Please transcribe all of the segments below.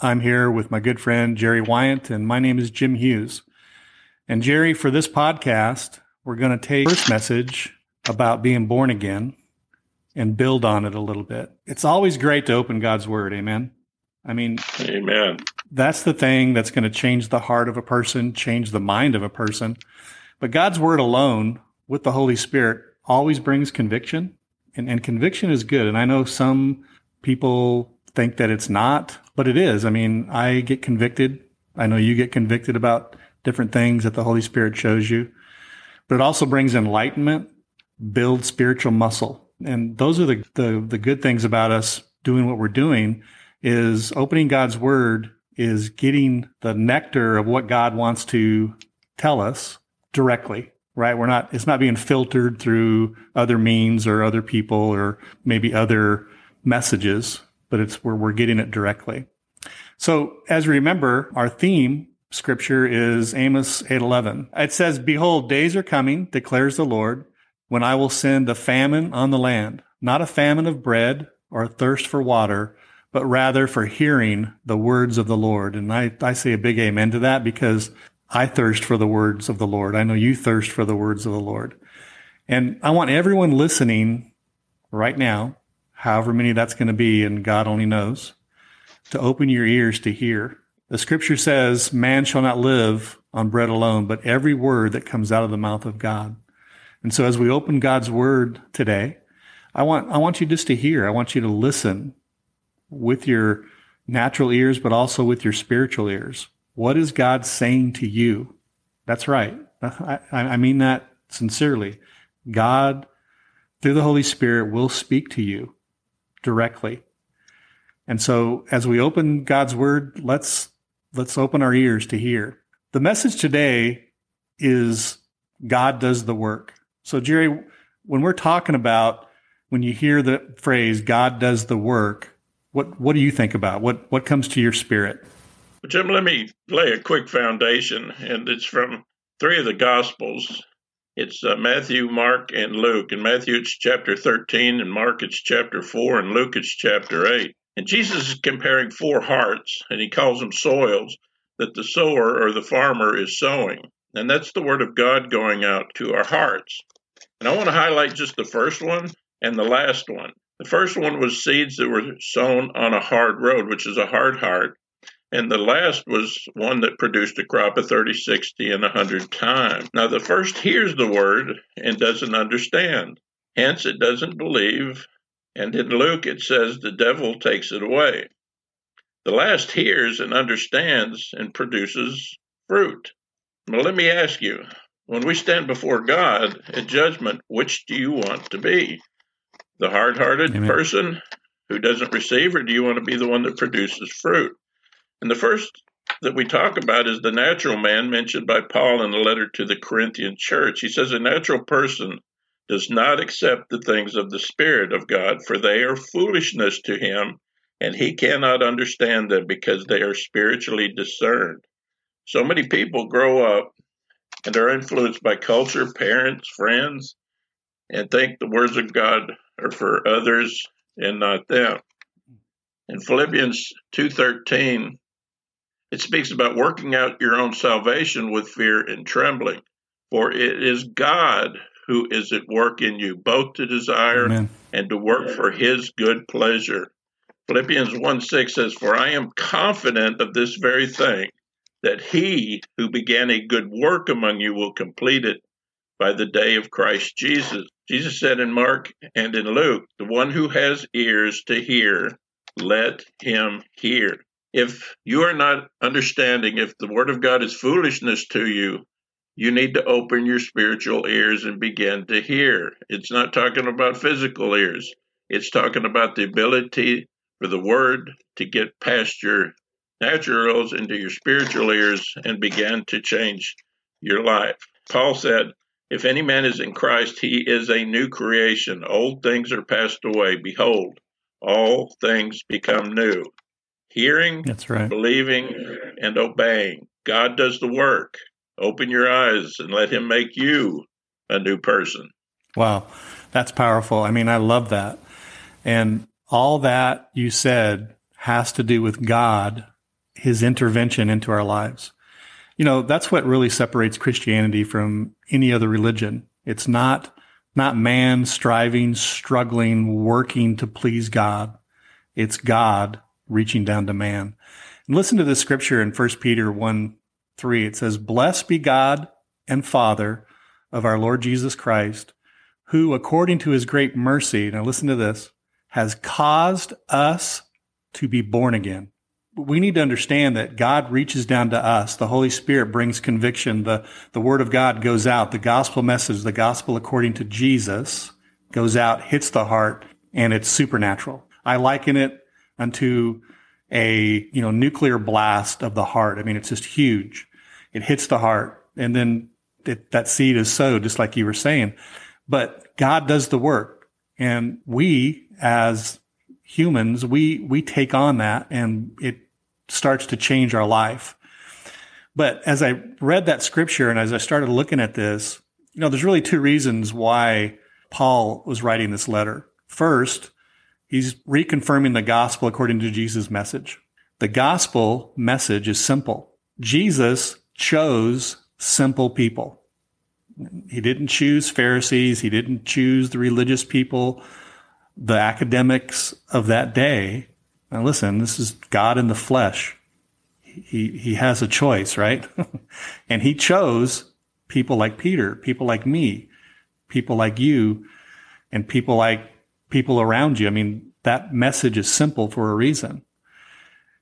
I'm here with my good friend Jerry Wyant, and my name is Jim Hughes. And Jerry, for this podcast, we're going to take first message about being born again and build on it a little bit. It's always great to open God's word. Amen. I mean, amen. That's the thing that's going to change the heart of a person, change the mind of a person. But God's word alone with the Holy Spirit always brings conviction and, and conviction is good. And I know some people think that it's not, but it is. I mean, I get convicted. I know you get convicted about different things that the Holy Spirit shows you, but it also brings enlightenment, builds spiritual muscle. And those are the, the, the good things about us doing what we're doing is opening God's word is getting the nectar of what God wants to tell us directly, right? We're not, it's not being filtered through other means or other people or maybe other messages, but it's where we're getting it directly. So as you remember, our theme scripture is Amos 8:11. It says, "Behold, days are coming, declares the Lord, when I will send a famine on the land, not a famine of bread or a thirst for water, but rather for hearing the words of the Lord. And I, I say a big amen to that because I thirst for the words of the Lord. I know you thirst for the words of the Lord. And I want everyone listening right now, however many that's going to be, and God only knows, to open your ears to hear. The scripture says, man shall not live on bread alone, but every word that comes out of the mouth of God. And so as we open God's word today, I want, I want you just to hear. I want you to listen with your natural ears, but also with your spiritual ears. What is God saying to you? That's right. I, I mean that sincerely. God, through the Holy Spirit, will speak to you directly. And so as we open God's word, let's, let's open our ears to hear. The message today is God does the work. So Jerry, when we're talking about when you hear the phrase God does the work, what what do you think about? What what comes to your spirit? Jim, let me lay a quick foundation, and it's from three of the Gospels. It's uh, Matthew, Mark, and Luke. In Matthew, it's chapter 13, and Mark, it's chapter 4, and Luke, it's chapter 8. And Jesus is comparing four hearts, and he calls them soils that the sower or the farmer is sowing. And that's the word of God going out to our hearts. And I want to highlight just the first one and the last one. The first one was seeds that were sown on a hard road, which is a hard heart. And the last was one that produced a crop of 30, 60, and 100 times. Now, the first hears the word and doesn't understand. Hence, it doesn't believe. And in Luke, it says the devil takes it away. The last hears and understands and produces fruit. Well, let me ask you when we stand before God at judgment, which do you want to be? the hard hearted person who doesn't receive, or do you want to be the one that produces fruit? And the first that we talk about is the natural man mentioned by Paul in the letter to the Corinthian church. He says, A natural person does not accept the things of the Spirit of God, for they are foolishness to him, and he cannot understand them because they are spiritually discerned. So many people grow up and are influenced by culture, parents, friends, and think the words of God are for others and not them. In Philippians 2:13, it speaks about working out your own salvation with fear and trembling, for it is God who is at work in you, both to desire Amen. and to work for his good pleasure. Philippians 1 6 says, For I am confident of this very thing, that he who began a good work among you will complete it by the day of Christ Jesus. Jesus said in Mark and in Luke, The one who has ears to hear, let him hear. If you are not understanding, if the Word of God is foolishness to you, you need to open your spiritual ears and begin to hear. It's not talking about physical ears, it's talking about the ability for the Word to get past your natural ears into your spiritual ears and begin to change your life. Paul said, if any man is in Christ, he is a new creation. Old things are passed away. Behold, all things become new. Hearing, That's right. believing, and obeying. God does the work. Open your eyes and let him make you a new person. Wow. That's powerful. I mean, I love that. And all that you said has to do with God his intervention into our lives. You know, that's what really separates Christianity from any other religion. It's not, not man striving, struggling, working to please God. It's God reaching down to man. And listen to this scripture in 1 Peter 1 3. It says, Blessed be God and Father of our Lord Jesus Christ, who according to his great mercy, now listen to this, has caused us to be born again. We need to understand that God reaches down to us. The Holy Spirit brings conviction. The, the word of God goes out. The gospel message, the gospel according to Jesus goes out, hits the heart, and it's supernatural. I liken it unto a, you know, nuclear blast of the heart. I mean, it's just huge. It hits the heart and then it, that seed is sowed, just like you were saying. But God does the work and we as humans, we, we take on that and it starts to change our life. But as I read that scripture and as I started looking at this, you know, there's really two reasons why Paul was writing this letter. First, he's reconfirming the gospel according to Jesus' message. The gospel message is simple. Jesus chose simple people. He didn't choose Pharisees. He didn't choose the religious people the academics of that day. Now listen, this is God in the flesh. He, he has a choice, right? and he chose people like Peter, people like me, people like you, and people like people around you. I mean, that message is simple for a reason.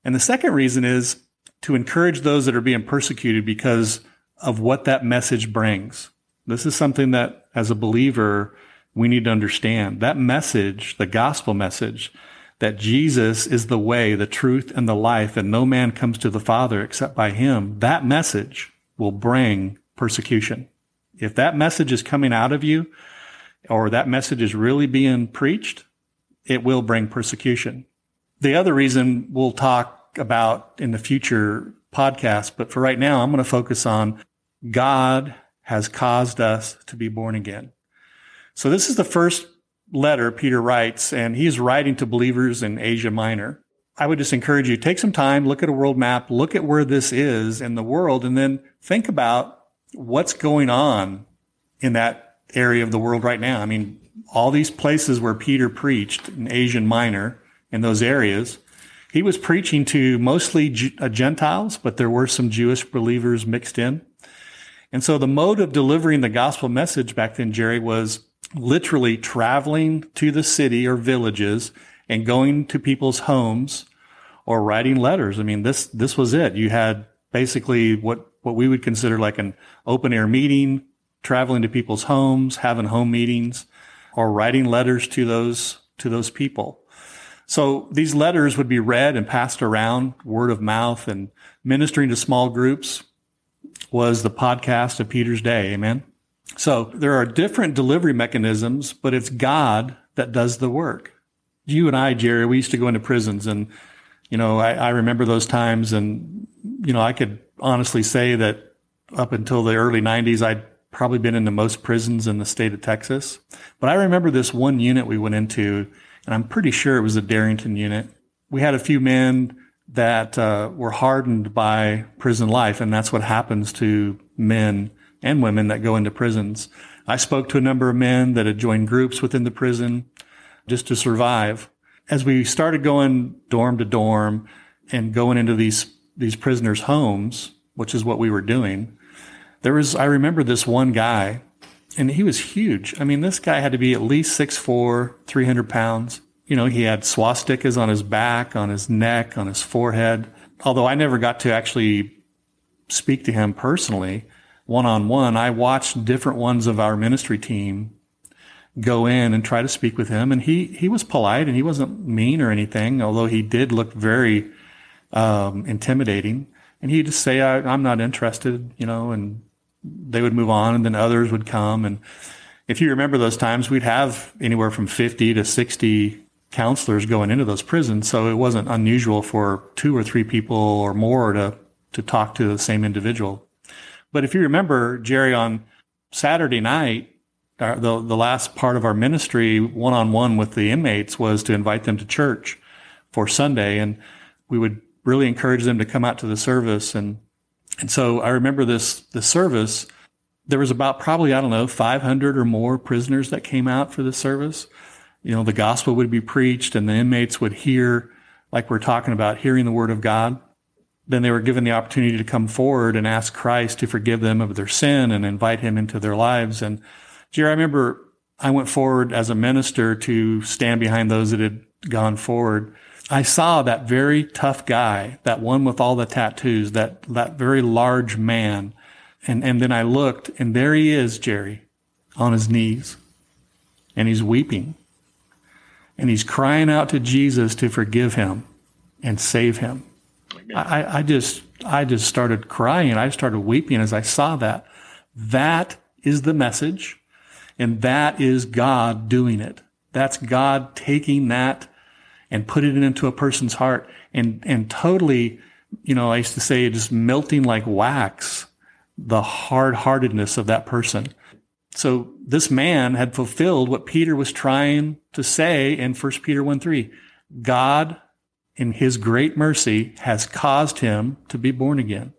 And the second reason is to encourage those that are being persecuted because of what that message brings. This is something that as a believer, we need to understand that message, the gospel message, that Jesus is the way, the truth, and the life, and no man comes to the Father except by him, that message will bring persecution. If that message is coming out of you, or that message is really being preached, it will bring persecution. The other reason we'll talk about in the future podcast, but for right now, I'm going to focus on God has caused us to be born again. So this is the first letter Peter writes, and he's writing to believers in Asia Minor. I would just encourage you, take some time, look at a world map, look at where this is in the world, and then think about what's going on in that area of the world right now. I mean, all these places where Peter preached in Asia Minor, in those areas, he was preaching to mostly uh, Gentiles, but there were some Jewish believers mixed in. And so the mode of delivering the gospel message back then, Jerry, was literally traveling to the city or villages and going to people's homes or writing letters. I mean, this, this was it. You had basically what, what we would consider like an open air meeting, traveling to people's homes, having home meetings or writing letters to those, to those people. So these letters would be read and passed around word of mouth and ministering to small groups was the podcast of Peter's day. Amen. So there are different delivery mechanisms, but it's God that does the work. You and I, Jerry, we used to go into prisons and, you know, I, I remember those times and, you know, I could honestly say that up until the early nineties, I'd probably been into most prisons in the state of Texas. But I remember this one unit we went into, and I'm pretty sure it was a Darrington unit. We had a few men that uh, were hardened by prison life, and that's what happens to men and women that go into prisons. I spoke to a number of men that had joined groups within the prison just to survive. As we started going dorm to dorm and going into these, these prisoners' homes, which is what we were doing, there was, I remember this one guy and he was huge. I mean, this guy had to be at least 6'4", 300 pounds. You know, he had swastikas on his back, on his neck, on his forehead. Although I never got to actually speak to him personally, one on one, I watched different ones of our ministry team go in and try to speak with him. And he, he was polite and he wasn't mean or anything, although he did look very, um, intimidating. And he'd just say, I, am not interested, you know, and they would move on and then others would come. And if you remember those times, we'd have anywhere from 50 to 60 counselors going into those prisons. So it wasn't unusual for two or three people or more to, to talk to the same individual. But if you remember, Jerry, on Saturday night, uh, the, the last part of our ministry one on one with the inmates was to invite them to church for Sunday. And we would really encourage them to come out to the service. And, and so I remember this, the service, there was about probably, I don't know, 500 or more prisoners that came out for the service. You know, the gospel would be preached and the inmates would hear, like we're talking about, hearing the word of God. Then they were given the opportunity to come forward and ask Christ to forgive them of their sin and invite him into their lives. And Jerry, I remember I went forward as a minister to stand behind those that had gone forward. I saw that very tough guy, that one with all the tattoos, that, that very large man. And, and then I looked and there he is, Jerry, on his knees and he's weeping and he's crying out to Jesus to forgive him and save him. I, I just, I just started crying. I started weeping as I saw that. That is the message. And that is God doing it. That's God taking that and putting it into a person's heart and, and totally, you know, I used to say just melting like wax, the hard heartedness of that person. So this man had fulfilled what Peter was trying to say in 1 Peter 1 3. God, in his great mercy, has caused him to be born again.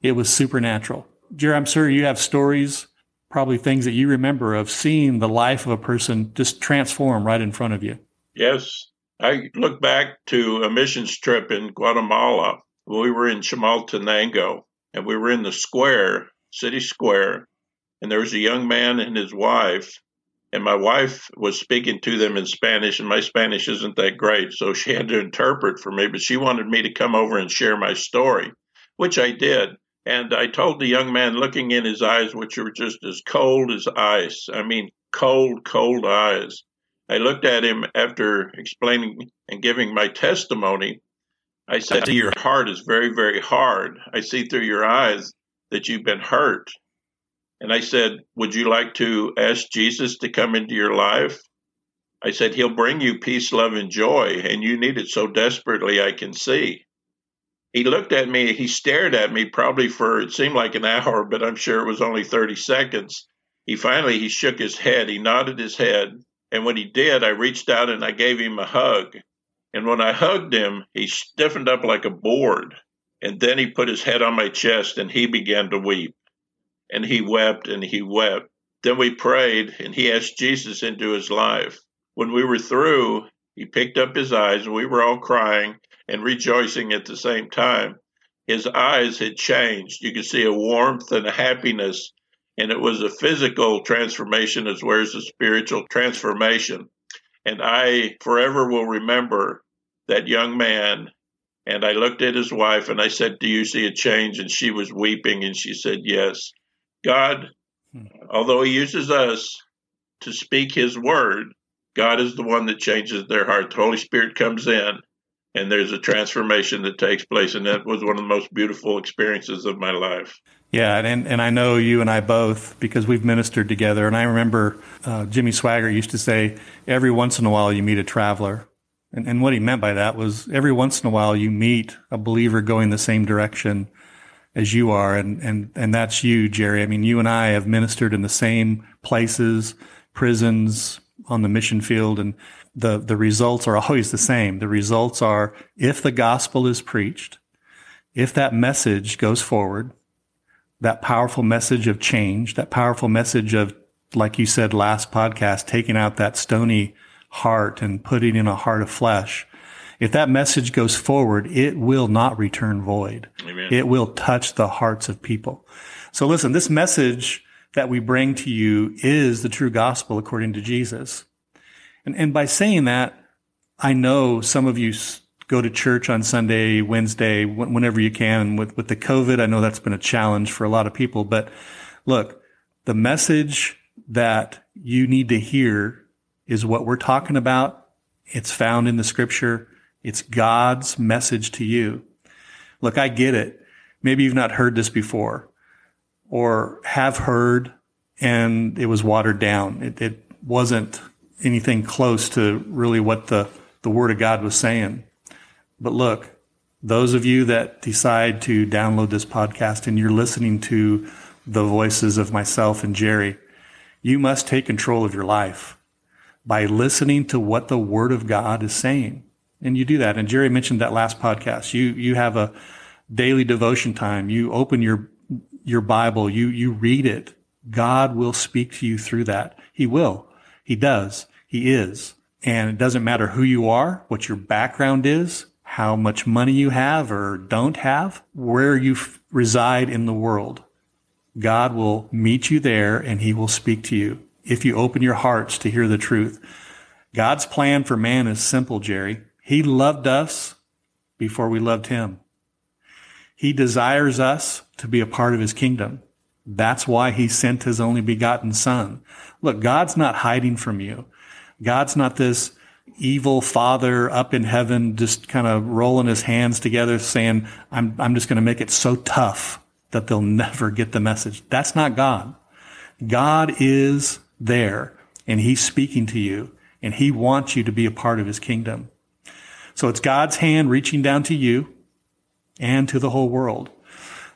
It was supernatural. Jerry, I'm sure you have stories, probably things that you remember of seeing the life of a person just transform right in front of you. Yes. I look back to a missions trip in Guatemala. We were in Chimaltenango and we were in the square, city square, and there was a young man and his wife. And my wife was speaking to them in Spanish, and my Spanish isn't that great, so she had to interpret for me. But she wanted me to come over and share my story, which I did. And I told the young man, looking in his eyes, which were just as cold as ice I mean, cold, cold eyes. I looked at him after explaining and giving my testimony. I said, Your heart is very, very hard. I see through your eyes that you've been hurt. And I said, Would you like to ask Jesus to come into your life? I said, He'll bring you peace, love, and joy, and you need it so desperately, I can see. He looked at me, he stared at me probably for it seemed like an hour, but I'm sure it was only 30 seconds. He finally he shook his head, he nodded his head, and when he did, I reached out and I gave him a hug. And when I hugged him, he stiffened up like a board. And then he put his head on my chest and he began to weep. And he wept and he wept. Then we prayed and he asked Jesus into his life. When we were through, he picked up his eyes and we were all crying and rejoicing at the same time. His eyes had changed. You could see a warmth and a happiness and it was a physical transformation as well as a spiritual transformation. And I forever will remember that young man. And I looked at his wife and I said, Do you see a change? And she was weeping and she said, Yes. God, hmm. although He uses us to speak His word, God is the one that changes their heart. The Holy Spirit comes in and there's a transformation that takes place. And that was one of the most beautiful experiences of my life. Yeah, and and I know you and I both because we've ministered together. And I remember uh, Jimmy Swaggart used to say, "Every once in a while, you meet a traveler," and and what he meant by that was every once in a while you meet a believer going the same direction as you are, and and and that's you, Jerry. I mean, you and I have ministered in the same places, prisons, on the mission field, and the the results are always the same. The results are if the gospel is preached, if that message goes forward that powerful message of change, that powerful message of, like you said last podcast, taking out that stony heart and putting in a heart of flesh. If that message goes forward, it will not return void. Amen. It will touch the hearts of people. So listen, this message that we bring to you is the true gospel according to Jesus. And, and by saying that, I know some of you go to church on Sunday, Wednesday, whenever you can. With, with the COVID, I know that's been a challenge for a lot of people, but look, the message that you need to hear is what we're talking about. It's found in the scripture. It's God's message to you. Look, I get it. Maybe you've not heard this before or have heard and it was watered down. It, it wasn't anything close to really what the, the word of God was saying. But look, those of you that decide to download this podcast and you're listening to the voices of myself and Jerry, you must take control of your life by listening to what the Word of God is saying. and you do that. And Jerry mentioned that last podcast. You you have a daily devotion time. You open your your Bible. You you read it. God will speak to you through that. He will. He does. He is. And it doesn't matter who you are, what your background is, how much money you have or don't have, where you f- reside in the world. God will meet you there and he will speak to you if you open your hearts to hear the truth. God's plan for man is simple, Jerry. He loved us before we loved him. He desires us to be a part of his kingdom. That's why he sent his only begotten son. Look, God's not hiding from you. God's not this evil father up in heaven just kind of rolling his hands together saying, I'm, I'm just going to make it so tough that they'll never get the message. That's not God. God is there and he's speaking to you and he wants you to be a part of his kingdom. So it's God's hand reaching down to you and to the whole world.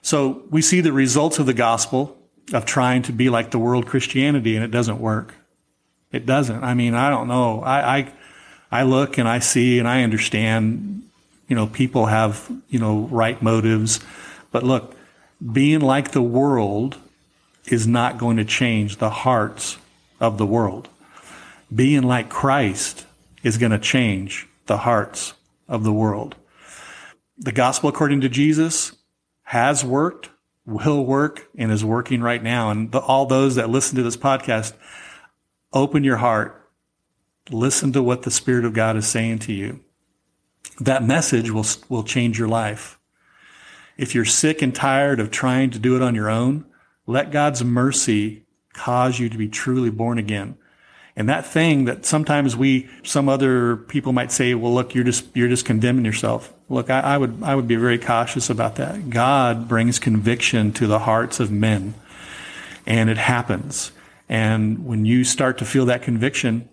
So we see the results of the gospel of trying to be like the world Christianity and it doesn't work. It doesn't. I mean, I don't know. I, I, I look and I see and I understand, you know, people have, you know, right motives. But look, being like the world is not going to change the hearts of the world. Being like Christ is going to change the hearts of the world. The gospel according to Jesus has worked, will work, and is working right now. And the, all those that listen to this podcast, open your heart. Listen to what the Spirit of God is saying to you. That message will, will change your life. If you're sick and tired of trying to do it on your own, let God's mercy cause you to be truly born again. And that thing that sometimes we, some other people might say, well, look, you're just, you're just condemning yourself. Look, I, I would, I would be very cautious about that. God brings conviction to the hearts of men and it happens. And when you start to feel that conviction,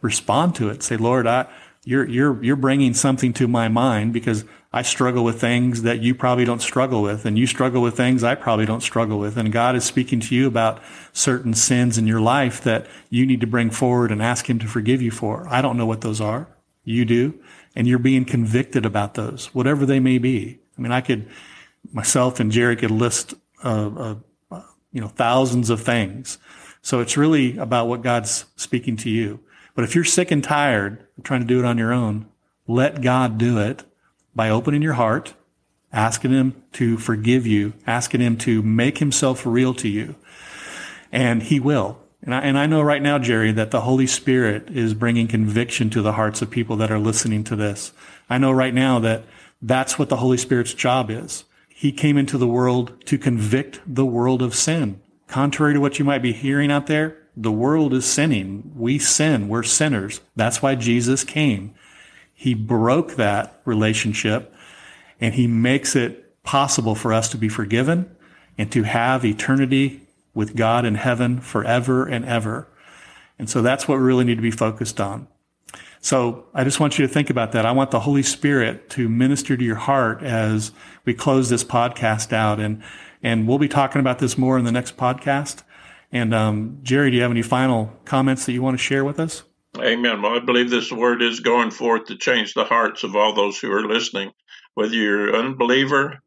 respond to it. Say, Lord, I, you're, you're, you're bringing something to my mind because I struggle with things that you probably don't struggle with, and you struggle with things I probably don't struggle with. And God is speaking to you about certain sins in your life that you need to bring forward and ask Him to forgive you for. I don't know what those are. You do. And you're being convicted about those, whatever they may be. I mean, I could, myself and Jerry could list, uh, uh, you know, thousands of things. So it's really about what God's speaking to you. But if you're sick and tired of trying to do it on your own, let God do it by opening your heart, asking Him to forgive you, asking Him to make Himself real to you. And He will. And I, and I know right now, Jerry, that the Holy Spirit is bringing conviction to the hearts of people that are listening to this. I know right now that that's what the Holy Spirit's job is. He came into the world to convict the world of sin. Contrary to what you might be hearing out there, the world is sinning. We sin. We're sinners. That's why Jesus came. He broke that relationship and he makes it possible for us to be forgiven and to have eternity with God in heaven forever and ever. And so that's what we really need to be focused on. So I just want you to think about that. I want the Holy Spirit to minister to your heart as we close this podcast out. And, and we'll be talking about this more in the next podcast. And um, Jerry, do you have any final comments that you want to share with us? Amen. Well, I believe this word is going forth to change the hearts of all those who are listening. Whether you're an unbeliever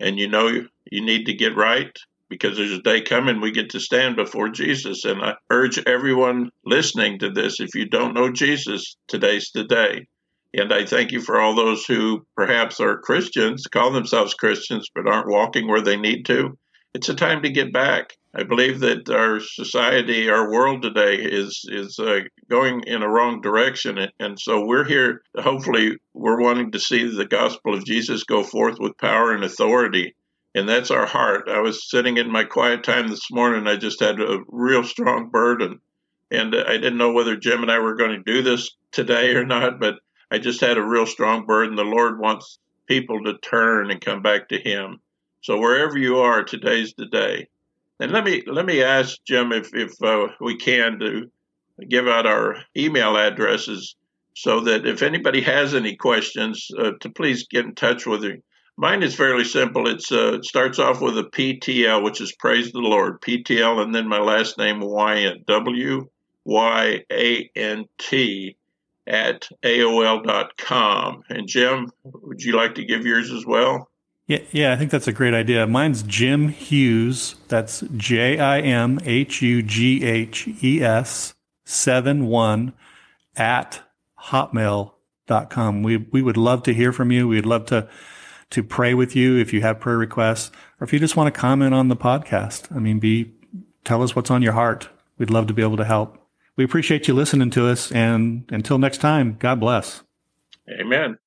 and you know you need to get right, because there's a day coming we get to stand before Jesus. And I urge everyone listening to this if you don't know Jesus, today's the day. And I thank you for all those who perhaps are Christians, call themselves Christians, but aren't walking where they need to. It's a time to get back. I believe that our society, our world today is is uh, going in a wrong direction, and so we're here. Hopefully, we're wanting to see the gospel of Jesus go forth with power and authority, and that's our heart. I was sitting in my quiet time this morning. I just had a real strong burden, and I didn't know whether Jim and I were going to do this today or not, but I just had a real strong burden. The Lord wants people to turn and come back to Him. So wherever you are, today's the day. And let me let me ask Jim if if uh, we can to give out our email addresses so that if anybody has any questions, uh, to please get in touch with me. Mine is fairly simple. It's uh, it starts off with a PTL, which is praise the Lord, PTL, and then my last name Wyant W Y A N T at AOL.com. And Jim, would you like to give yours as well? Yeah, yeah, I think that's a great idea. Mine's Jim Hughes. That's J I M H U G H E S 7 1 at hotmail.com. We, we would love to hear from you. We'd love to, to pray with you if you have prayer requests or if you just want to comment on the podcast. I mean, be, tell us what's on your heart. We'd love to be able to help. We appreciate you listening to us. And until next time, God bless. Amen.